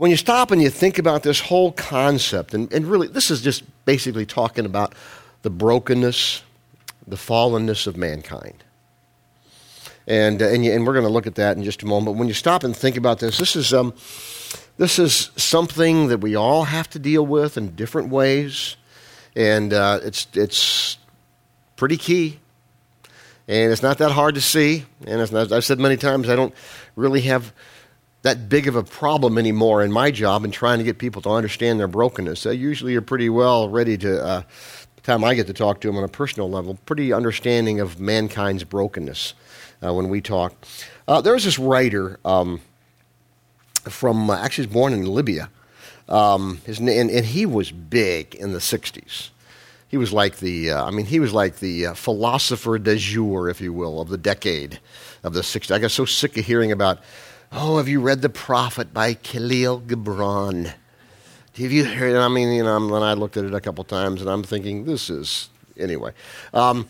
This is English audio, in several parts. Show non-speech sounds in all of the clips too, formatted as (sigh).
when you stop and you think about this whole concept, and, and really, this is just basically talking about the brokenness, the fallenness of mankind. And, uh, and, you, and we're going to look at that in just a moment. When you stop and think about this, this is, um, this is something that we all have to deal with in different ways. And uh, it's, it's pretty key. And it's not that hard to see. And as I've said many times, I don't really have that big of a problem anymore in my job in trying to get people to understand their brokenness. They usually are pretty well ready to, uh, the time I get to talk to them on a personal level, pretty understanding of mankind's brokenness uh, when we talk. Uh, there was this writer um, from, uh, actually, was born in Libya. Um, his, and, and he was big in the 60s he was like the uh, I mean he was like the uh, philosopher de jour, if you will, of the decade of the 60s. I got so sick of hearing about Oh, have you read The Prophet by Khalil Gibran? Have you heard? I mean, you know, and I looked at it a couple times, and I'm thinking, this is anyway. Um,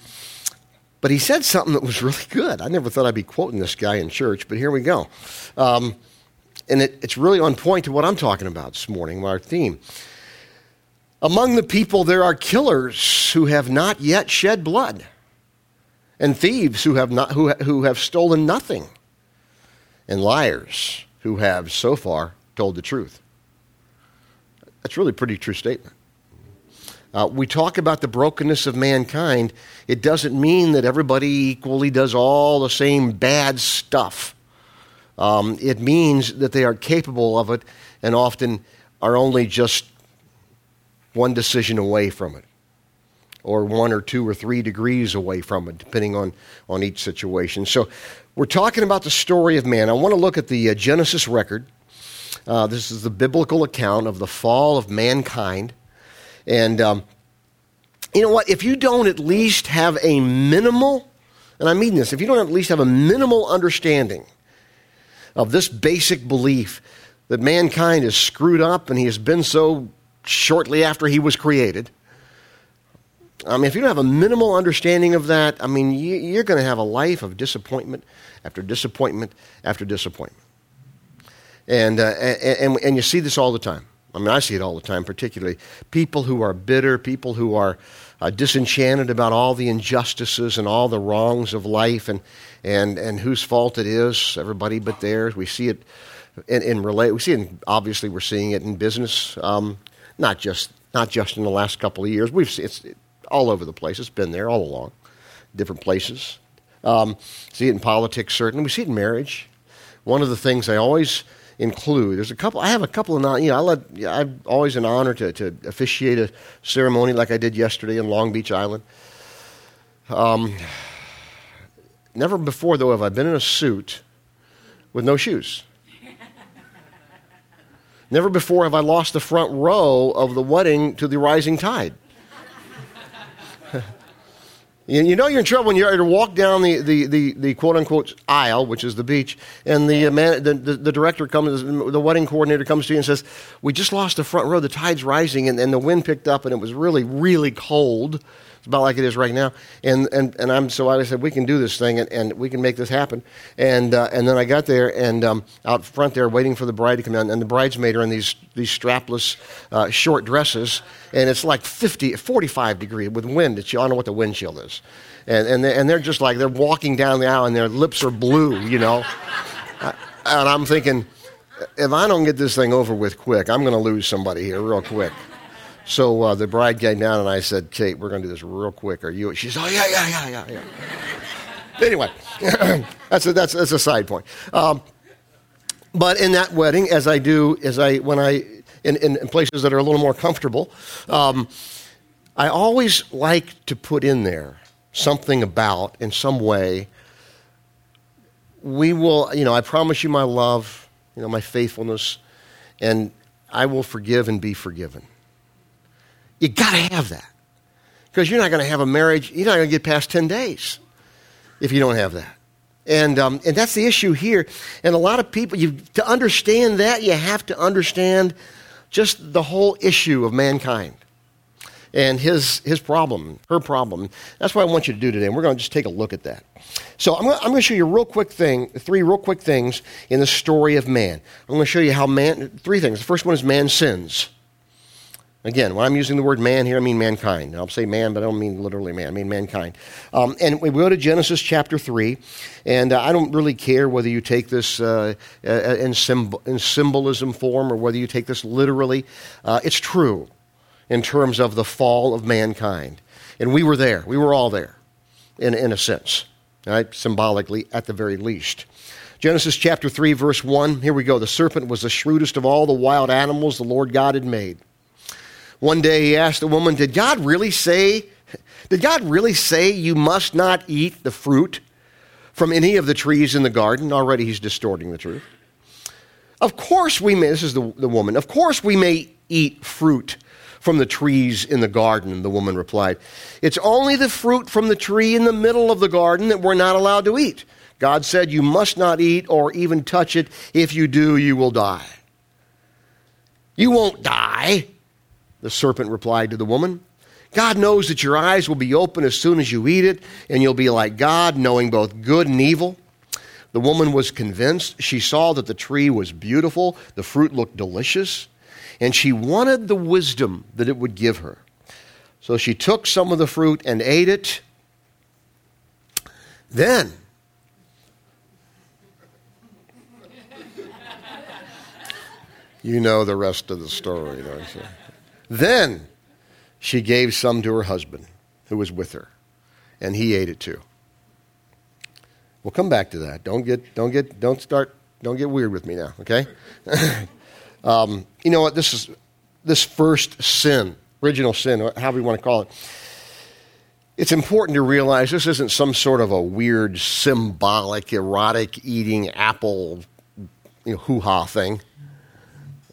but he said something that was really good. I never thought I'd be quoting this guy in church, but here we go. Um, and it, it's really on point to what I'm talking about this morning, our theme. Among the people, there are killers who have not yet shed blood, and thieves who have, not, who, who have stolen nothing and liars who have so far told the truth. That's really a pretty true statement. Uh, we talk about the brokenness of mankind. It doesn't mean that everybody equally does all the same bad stuff. Um, it means that they are capable of it and often are only just one decision away from it, or one or two or three degrees away from it, depending on, on each situation. So we're talking about the story of man. I want to look at the uh, Genesis record. Uh, this is the biblical account of the fall of mankind. And um, you know what? If you don't at least have a minimal, and I mean this, if you don't at least have a minimal understanding of this basic belief that mankind is screwed up and he has been so shortly after he was created, I mean, if you don't have a minimal understanding of that, I mean, you, are going to have a life of disappointment after disappointment after disappointment. And, uh, and, and you see this all the time. I mean, I see it all the time, particularly people who are bitter, people who are uh, disenchanted about all the injustices and all the wrongs of life and, and, and whose fault it is, everybody but theirs. We see it in, in relate. We see it, in, obviously, we're seeing it in business, um, not, just, not just in the last couple of years. We've it's all over the place. It's been there all along, different places. Um, see it in politics, certainly. We see it in marriage. One of the things I always include, there's a couple, I have a couple of, you know, I let, I'm always an honor to, to officiate a ceremony like I did yesterday in Long Beach Island. Um, never before, though, have I been in a suit with no shoes. Never before have I lost the front row of the wedding to the rising tide. You know you're in trouble when you're to walk down the, the, the, the, quote unquote aisle, which is the beach, and the, uh, man, the, the, the, director comes, the wedding coordinator comes to you and says, We just lost the front row. The tide's rising, and, and the wind picked up, and it was really, really cold. It's about like it is right now. And, and, and I'm, so I said, we can do this thing and, and we can make this happen. And, uh, and then I got there and um, out front there waiting for the bride to come down. And the bridesmaid are in these, these strapless uh, short dresses. And it's like 50, 45 degrees with wind. It's, I don't know what the wind chill is. And, and, they, and they're just like, they're walking down the aisle and their lips are blue, you know. (laughs) and I'm thinking, if I don't get this thing over with quick, I'm going to lose somebody here real quick. So uh, the bride came down and I said, Kate, we're going to do this real quick. Are you? She said, oh, yeah, yeah, yeah, yeah, yeah. (laughs) anyway, (clears throat) that's, a, that's, that's a side point. Um, but in that wedding, as I do, as I, when I, in, in, in places that are a little more comfortable, um, I always like to put in there something about, in some way, we will, you know, I promise you my love, you know, my faithfulness, and I will forgive and be forgiven. You got to have that. Because you're not going to have a marriage, you're not going to get past 10 days if you don't have that. And, um, and that's the issue here. And a lot of people, you, to understand that, you have to understand just the whole issue of mankind. and his, his problem, her problem. That's what I want you to do today. And we're going to just take a look at that. So I'm going, to show you a real quick thing, three real quick things in the story of man. I'm going to show you how man, three things. The first one is man sins. Again, when I'm using the word man here, I mean mankind. I'll say man, but I don't mean literally man. I mean mankind. Um, and we go to Genesis chapter 3, and uh, I don't really care whether you take this uh, uh in, in, symbolism form or whether you take this literally. Uh, it's true in terms of the fall of mankind. And we were there. We were all there, in, in a sense, right? symbolically at the very least. Genesis chapter 3, verse 1. Here we go. The serpent was the shrewdest of all the wild animals the Lord God had made. One day he asked the woman, Did God really say, did God really say you must not eat the fruit from any of the trees in the garden? Already he's distorting the truth. Of course we may, this is the, the woman, of course we may eat fruit from the trees in the garden, the woman replied. It's only the fruit from the tree in the middle of the garden that we're not allowed to eat. God said you must not eat or even touch it. If you do, you will die. You won't die. The serpent replied to the woman, God knows that your eyes will be open as soon as you eat it, and you'll be like God, knowing both good and evil. The woman was convinced. She saw that the tree was beautiful, the fruit looked delicious, and she wanted the wisdom that it would give her. So she took some of the fruit and ate it. Then, (laughs) you know the rest of the story, don't you? Then she gave some to her husband who was with her, and he ate it too. We'll come back to that. Don't get, don't get, don't start, don't get weird with me now, okay? (laughs) um, you know what? This is this first sin, original sin, however you want to call it. It's important to realize this isn't some sort of a weird, symbolic, erotic eating apple, you know, hoo ha thing.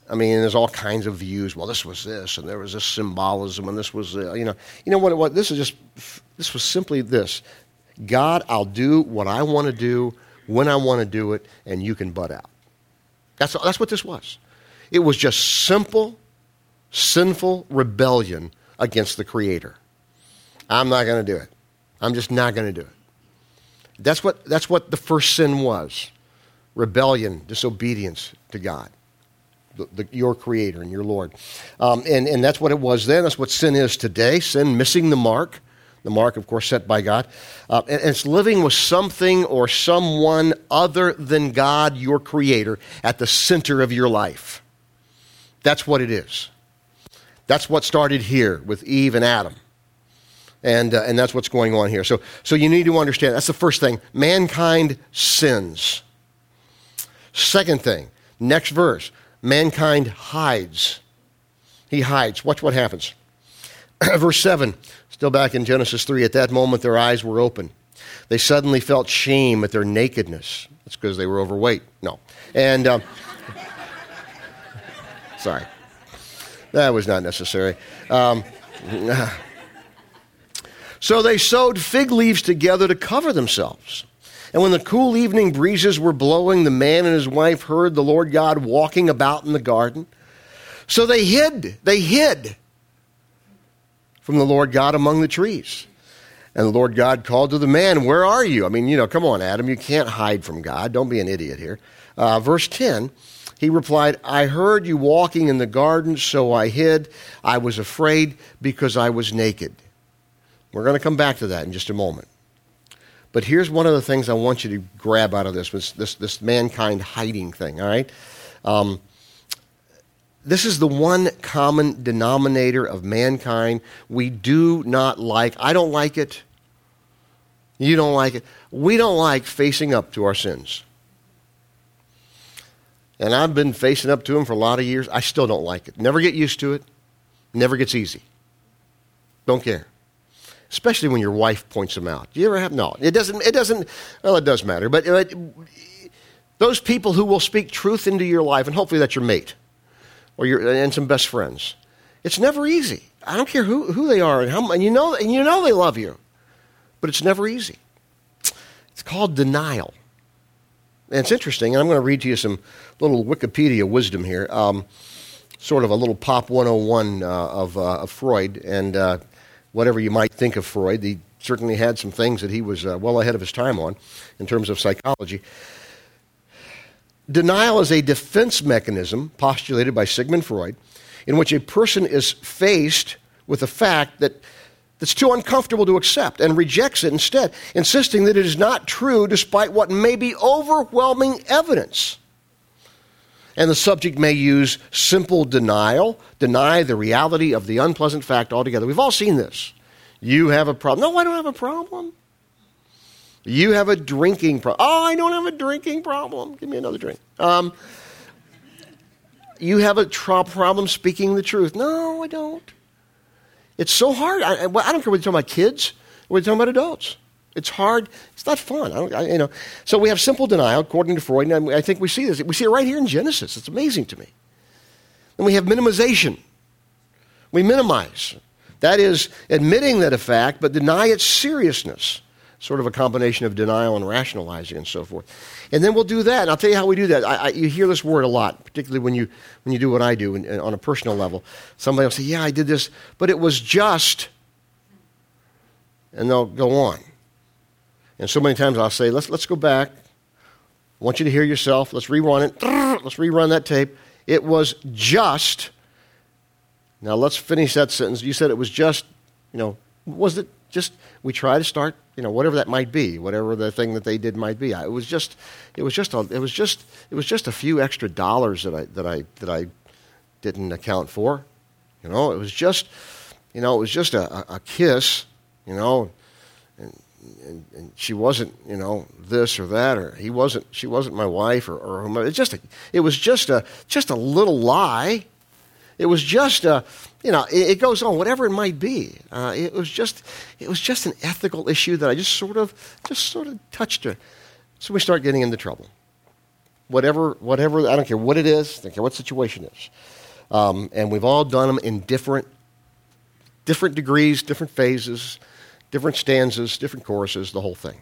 I mean, there's all kinds of views. Well, this was this, and there was this symbolism, and this was, uh, you know, you know what? What this is just, this was simply this: God, I'll do what I want to do when I want to do it, and you can butt out. That's that's what this was. It was just simple, sinful rebellion against the Creator. I'm not going to do it. I'm just not going to do it. That's what that's what the first sin was: rebellion, disobedience to God the, the, your creator and your Lord. Um, and, and that's what it was then. That's what sin is today. Sin missing the mark. The mark, of course, set by God. Uh, and, and it's living with something or someone other than God, your creator, at the center of your life. That's what it is. That's what started here with Eve and Adam. And, uh, and that's what's going on here. So, so you need to understand that's the first thing. Mankind sins. Second thing, next verse mankind hides. He hides. Watch what happens. (clears throat) Verse 7, still back in Genesis 3, at that moment their eyes were open. They suddenly felt shame at their nakedness. That's because they were overweight. No. And, um, (laughs) sorry. That was not necessary. Um, (laughs) so they sewed fig leaves together to cover themselves. And when the cool evening breezes were blowing, the man and his wife heard the Lord God walking about in the garden. So they hid, they hid from the Lord God among the trees. And the Lord God called to the man, Where are you? I mean, you know, come on, Adam, you can't hide from God. Don't be an idiot here. Uh, verse 10 he replied, I heard you walking in the garden, so I hid. I was afraid because I was naked. We're going to come back to that in just a moment. But here's one of the things I want you to grab out of this was this, this mankind hiding thing, all right? Um, this is the one common denominator of mankind we do not like. I don't like it. You don't like it. We don't like facing up to our sins. And I've been facing up to them for a lot of years. I still don't like it. Never get used to it. Never gets easy. Don't care especially when your wife points them out. Do you ever have? No, it doesn't. It doesn't. Well, it does matter. But, those people who will speak truth into your life, and hopefully that's your mate or your and some best friends. It's never easy. I don't care who, who they are and how and you know and you know they love you, but it's never easy. It's called denial. And it's interesting, and I'm going to read to you some little Wikipedia wisdom here. Um, sort of a little pop 101 uh, of, uh, of Freud and uh, whatever you might think of Freud. He certainly had some things that he was uh, well ahead of his time on in terms of psychology. Denial is a defense mechanism postulated by Sigmund Freud in which a person is faced with a fact that that's too uncomfortable to accept and rejects it instead, insisting that it is not true despite what may be overwhelming evidence. And the subject may use simple denial, deny the reality of the unpleasant fact altogether. We've all seen this. You have a problem. No, I don't have a problem. You have a drinking problem. Oh, I don't have a drinking problem. Give me another drink. Um, you have a tr- problem speaking the truth. No, I don't. It's so hard. I, I don't care whether you're talking about kids or you're talking about adults. It's hard. It's not fun. I I, you know. So we have simple denial, according to Freud, and I think we see this. We see it right here in Genesis. It's amazing to me. Then we have minimization. We minimize. That is admitting that a fact, but deny its seriousness. Sort of a combination of denial and rationalizing and so forth. And then we'll do that. And I'll tell you how we do that. I, I, you hear this word a lot, particularly when you, when you do what I do on a personal level. Somebody will say, Yeah, I did this, but it was just. And they'll go on. And so many times I'll say, Let's, let's go back. I want you to hear yourself. Let's rerun it. Let's rerun that tape. It was just. Now let's finish that sentence. You said it was just, you know, was it just, we try to start you know, whatever that might be, whatever the thing that they did might be. It was just, it was just, a, it was just, it was just a few extra dollars that I that I that I didn't account for. You know, it was just, you know, it was just a, a kiss. You know, and, and, she wasn't, you know, this or that, or he wasn't, she wasn't my wife, or, or whomever. It's just, a, it was just a, just a little lie. It was just a, you know, it, it goes on, whatever it might be. Uh, it was just, it was just an ethical issue that I just sort of, just sort of touched her. So we start getting into trouble. Whatever, whatever, I don't care what it is, I don't care what situation it is. Um, and we've all done them in different, different degrees, different phases, different stanzas, different choruses, the whole thing.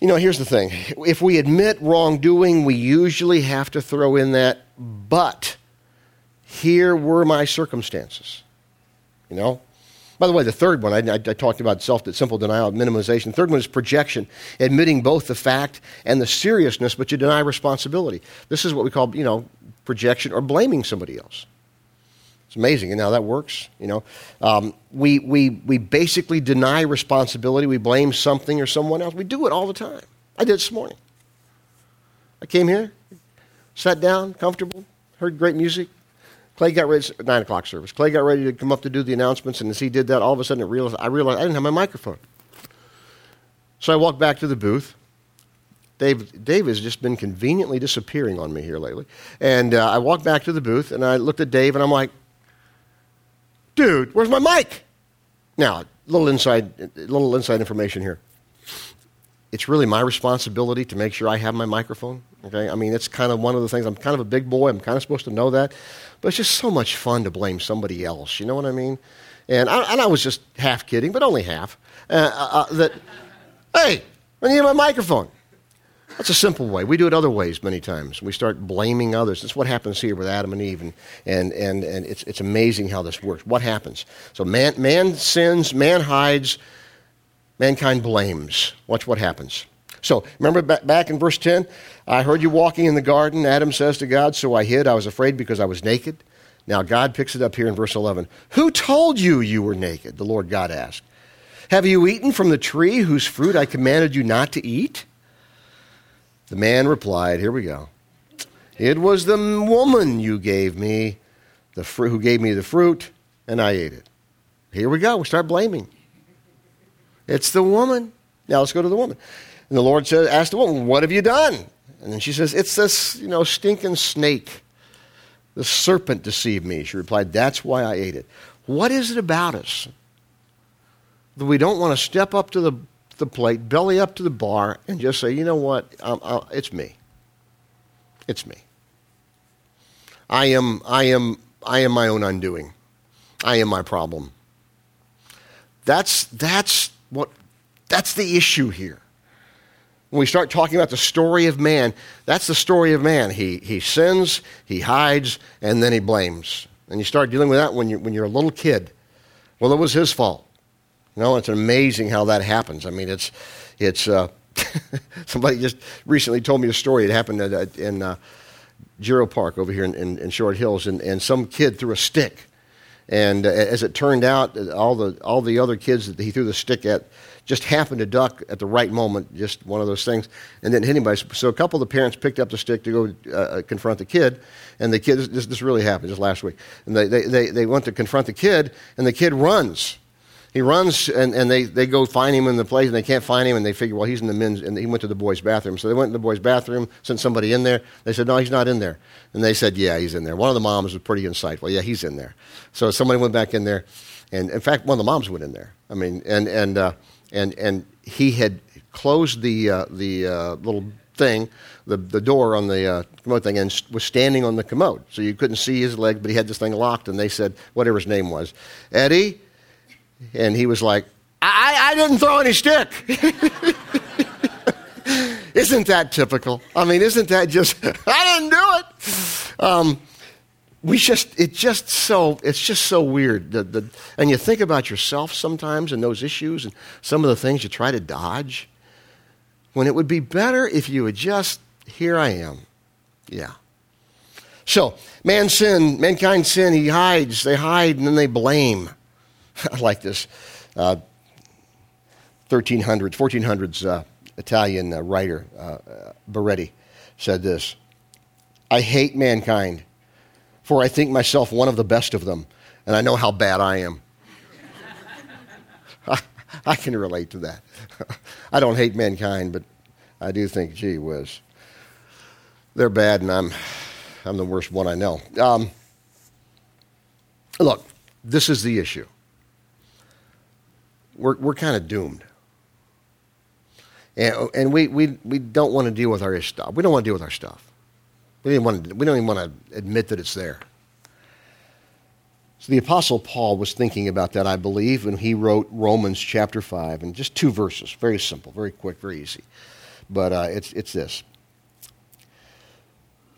You know, here's the thing. If we admit wrongdoing, we usually have to throw in that but here were my circumstances. You know? By the way, the third one, I, I, I talked about self, simple denial, minimization. The third one is projection, admitting both the fact and the seriousness, but you deny responsibility. This is what we call, you know, projection or blaming somebody else. It's amazing, and how that works. You know, um, we, we, we basically deny responsibility. We blame something or someone else. We do it all the time. I did this morning. I came here, sat down, comfortable, heard great music, Clay got ready, nine o'clock service. Clay got ready to come up to do the announcements, and as he did that, all of a sudden I realized, I realized I didn't have my microphone. So I walked back to the booth. Dave, Dave has just been conveniently disappearing on me here lately. And uh, I walked back to the booth, and I looked at Dave, and I'm like, dude, where's my mic? Now, little inside, little inside information here. It's really my responsibility to make sure I have my microphone. Okay, I mean, it's kind of one of the things. I'm kind of a big boy. I'm kind of supposed to know that. But it's just so much fun to blame somebody else. You know what I mean? And I, and I was just half kidding, but only half. Uh, uh, uh that, hey, I need my microphone. That's a simple way. We do it other ways many times. We start blaming others. That's what happens here with Adam and Eve, and, and, and, and it's, it's amazing how this works. What happens? So man, man sins, man hides, mankind blames. Watch what happens. So remember back in verse 10? I heard you walking in the garden. Adam says to God, So I hid. I was afraid because I was naked. Now God picks it up here in verse 11. Who told you you were naked? The Lord God asked. Have you eaten from the tree whose fruit I commanded you not to eat? The man replied, Here we go. It was the woman you gave me, the fr- who gave me the fruit, and I ate it. Here we go. We start blaming. It's the woman. Now let's go to the woman. And the Lord said, asked the woman, What have you done? And then she says, It's this, you know, stinking snake. The serpent deceived me. She replied, That's why I ate it. What is it about us that we don't want to step up to the, the plate, belly up to the bar, and just say, You know what? It's me. It's me. I am, I, am, I am my own undoing. I am my problem. That's, that's, what, that's the issue here. when we start talking about the story of man, that's the story of man. He, he sins, he hides, and then he blames. And you start dealing with that when you're, when you're a little kid. Well, it was his fault. You know, it's amazing how that happens. I mean, it's, it's uh, (laughs) somebody just recently told me a story. It happened at, in uh, Gero Park over here in, in, in Short Hills, and, and some kid threw a stick. And uh, as it turned out, all the, all the other kids that he threw the stick at just happened to duck at the right moment, just one of those things, and didn't hit anybody. So a couple of the parents picked up the stick to go uh, uh confront the kid, and the kid, this, this really happened just last week, and they, they, they, they went to confront the kid, and the kid runs. He runs, and, and they, they go find him in the place, and they can't find him, and they figure, well, he's in the men's, and he went to the boys' bathroom. So they went in the boys' bathroom, sent somebody in there. They said, no, he's not in there. And they said, yeah, he's in there. One of the moms was pretty insightful. Yeah, he's in there. So somebody went back in there, and in fact, one of the moms went in there. I mean, and, and, uh, and, and he had closed the, uh, the uh, little thing, the, the door on the uh, commode thing, and was standing on the commode. So you couldn't see his leg, but he had this thing locked, and they said, whatever his name was, Eddie. And he was like, I, I didn't throw any stick. (laughs) isn't that typical? I mean, isn't that just, (laughs) I didn't do it. Um, we just it's just so it's just so weird the, the, and you think about yourself sometimes and those issues and some of the things you try to dodge when it would be better if you would just here i am yeah so man sin mankind sin he hides they hide and then they blame (laughs) i like this uh, 1300s 1400s uh, italian uh, writer uh, uh, baretti said this i hate mankind for I think myself one of the best of them, and I know how bad I am. (laughs) I, I can relate to that. (laughs) I don't hate mankind, but I do think, gee whiz, they're bad, and I'm, I'm the worst one I know. Um, look, this is the issue. We're, we're kind of doomed. And, and we, we, we don't want to deal with our stuff. We don't want to deal with our stuff. We, didn't want to, we don't even want to admit that it's there. So the Apostle Paul was thinking about that, I believe, when he wrote Romans chapter 5, and just two verses, very simple, very quick, very easy. But uh, it's, it's this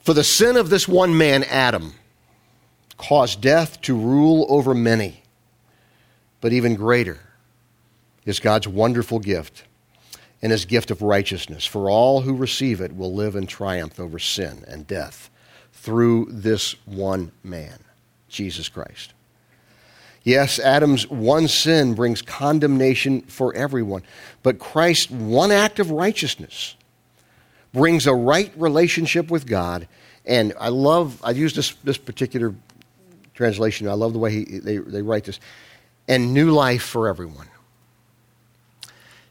For the sin of this one man, Adam, caused death to rule over many, but even greater is God's wonderful gift and his gift of righteousness. For all who receive it will live in triumph over sin and death through this one man, Jesus Christ. Yes, Adam's one sin brings condemnation for everyone, but Christ's one act of righteousness brings a right relationship with God. And I love, I use this, this particular translation. I love the way he, they, they write this. And new life for everyone.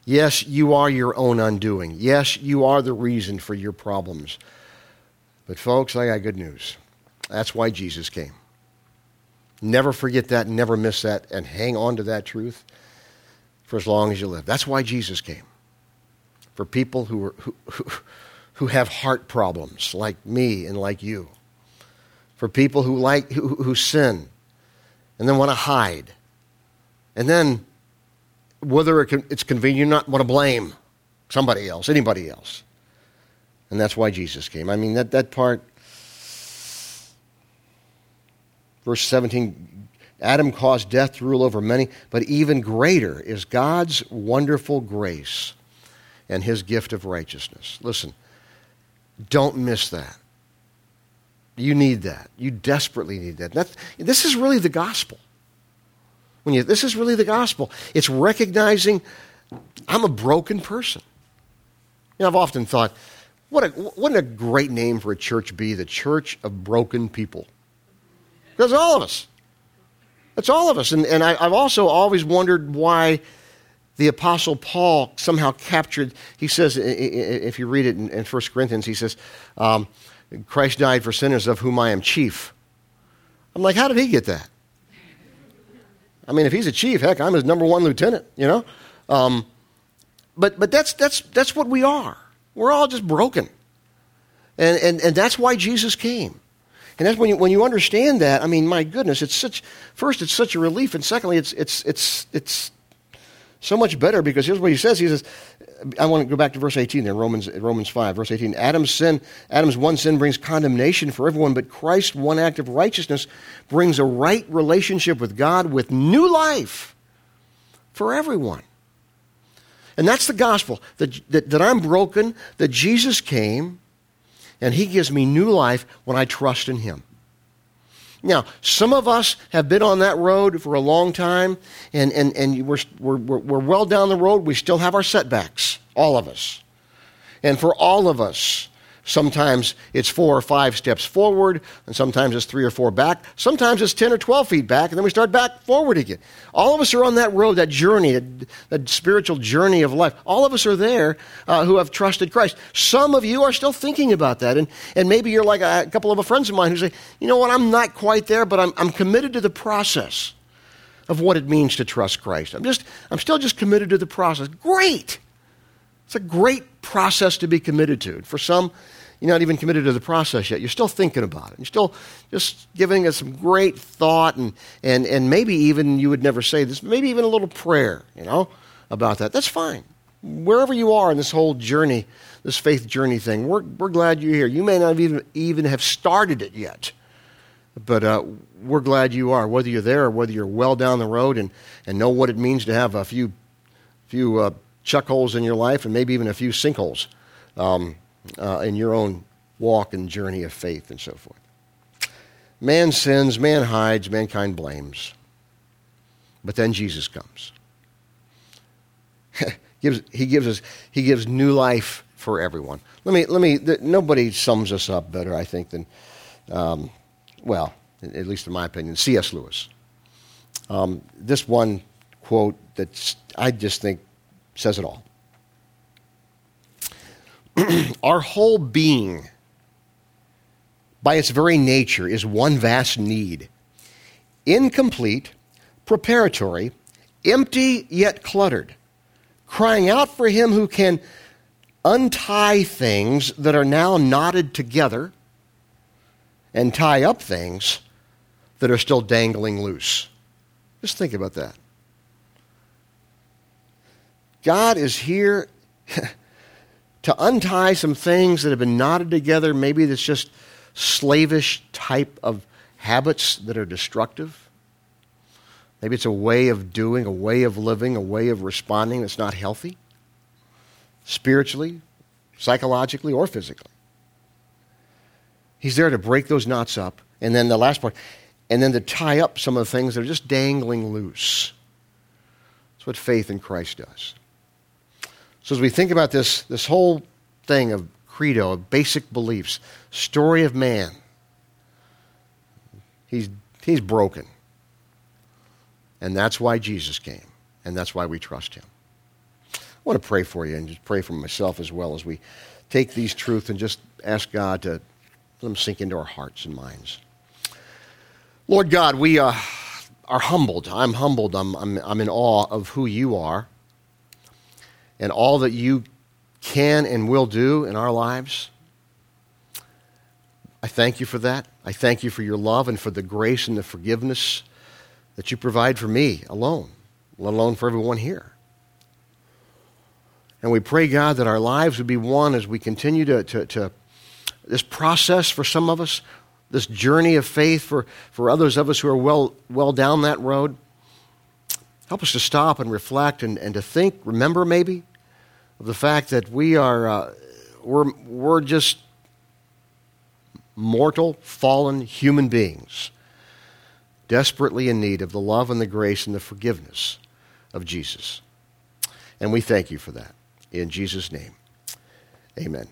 Yes, you are your own undoing. Yes, you are the reason for your problems. But, folks, I got good news. That's why Jesus came. Never forget that, never miss that, and hang on to that truth for as long as you live. That's why Jesus came. For people who, are, who, who, who have heart problems, like me and like you. For people who, like, who, who sin and then want to hide. And then whether it's convenient, or not want to blame somebody else, anybody else. And that's why Jesus came. I mean, that, that part, verse 17 Adam caused death to rule over many, but even greater is God's wonderful grace and his gift of righteousness. Listen, don't miss that. You need that. You desperately need that. That's, this is really the gospel. When you, this is really the gospel. It's recognizing I'm a broken person. You know, I've often thought, what a, wouldn't a great name for a church be? The Church of Broken People. Because all of us. That's all of us. And, and I, have also always wondered why the Apostle Paul somehow captured, he says, if you read it in, in 1 Corinthians, he says, um, Christ died for sinners of whom I am chief. I'm like, how did he get that? I mean, if he's a chief, heck, I'm his number one lieutenant, you know? Um, but but that's, that's, that's what we are. We're all just broken. And, and, and that's why Jesus came. And that's when you, when you understand that, I mean, my goodness, it's such, first, it's such a relief, and secondly, it's, it's, it's, it's So much better because here's what he says. He says, I want to go back to verse 18 there, Romans, Romans 5, verse 18. Adam's sin, Adam's one sin brings condemnation for everyone, but Christ's one act of righteousness brings a right relationship with God with new life for everyone. And that's the gospel that, that, that I'm broken, that Jesus came, and he gives me new life when I trust in him. Now, some of us have been on that road for a long time, and, and, and we're, we're, we're well down the road. We still have our setbacks, all of us. And for all of us, Sometimes it's four or five steps forward, and sometimes it's three or four back. Sometimes it's 10 or 12 feet back, and then we start back forward again. All of us are on that road, that journey, that, that spiritual journey of life. All of us are there uh, who have trusted Christ. Some of you are still thinking about that, and, and maybe you're like a, a couple of friends of mine who say, you know what, I'm not quite there, but I'm, I'm committed to the process of what it means to trust Christ. I'm just, I'm still just committed to the process. Great! It's a great process to be committed to. For some, you're not even committed to the process yet. You're still thinking about it. You're still just giving it some great thought, and, and, and maybe even you would never say this, maybe even a little prayer, you know, about that. That's fine. Wherever you are in this whole journey, this faith journey thing, we're, we're glad you're here. You may not even, even have started it yet, but uh, we're glad you are, whether you're there or whether you're well down the road and, and know what it means to have a few, few uh, chuck holes in your life and maybe even a few sinkholes. Um, uh, in your own walk and journey of faith and so forth. Man sins, man hides, mankind blames. But then Jesus comes. (laughs) gives, he, gives us, he gives new life for everyone. Let me, let me, the, nobody sums us up better, I think, than, um, well, at least in my opinion, C.S. Lewis. Um, this one quote that I just think says it all. (clears throat) our whole being, by its very nature, is one vast need. Incomplete, preparatory, empty yet cluttered, crying out for him who can untie things that are now knotted together and tie up things that are still dangling loose. Just think about that. God is here (laughs) to untie some things that have been knotted together, maybe that's just slavish type of habits that are destructive. Maybe it's a way of doing, a way of living, a way of responding that's not healthy, spiritually, psychologically, or physically. He's there to break those knots up. And then the last part, and then to tie up some of the things that are just dangling loose. That's what faith in Christ does. So as we think about this, this whole thing of credo, of basic beliefs, story of man, he's, he's broken. And that's why Jesus came. And that's why we trust him. I want to pray for you and just pray for myself as well as we take these truths and just ask God to let them sink into our hearts and minds. Lord God, we uh, are humbled. I'm humbled. I'm, I'm, I'm in awe of who you are and all that you can and will do in our lives. I thank you for that. I thank you for your love and for the grace and the forgiveness that you provide for me alone, let alone for everyone here. And we pray, God, that our lives would be one as we continue to, to, to this process for some of us, this journey of faith for, for others of us who are well, well down that road. Help us to stop and reflect and, and to think, remember maybe, of the fact that we are, uh, we're, we're just mortal, fallen human beings, desperately in need of the love and the grace and the forgiveness of Jesus. And we thank you for that. In Jesus' name, amen.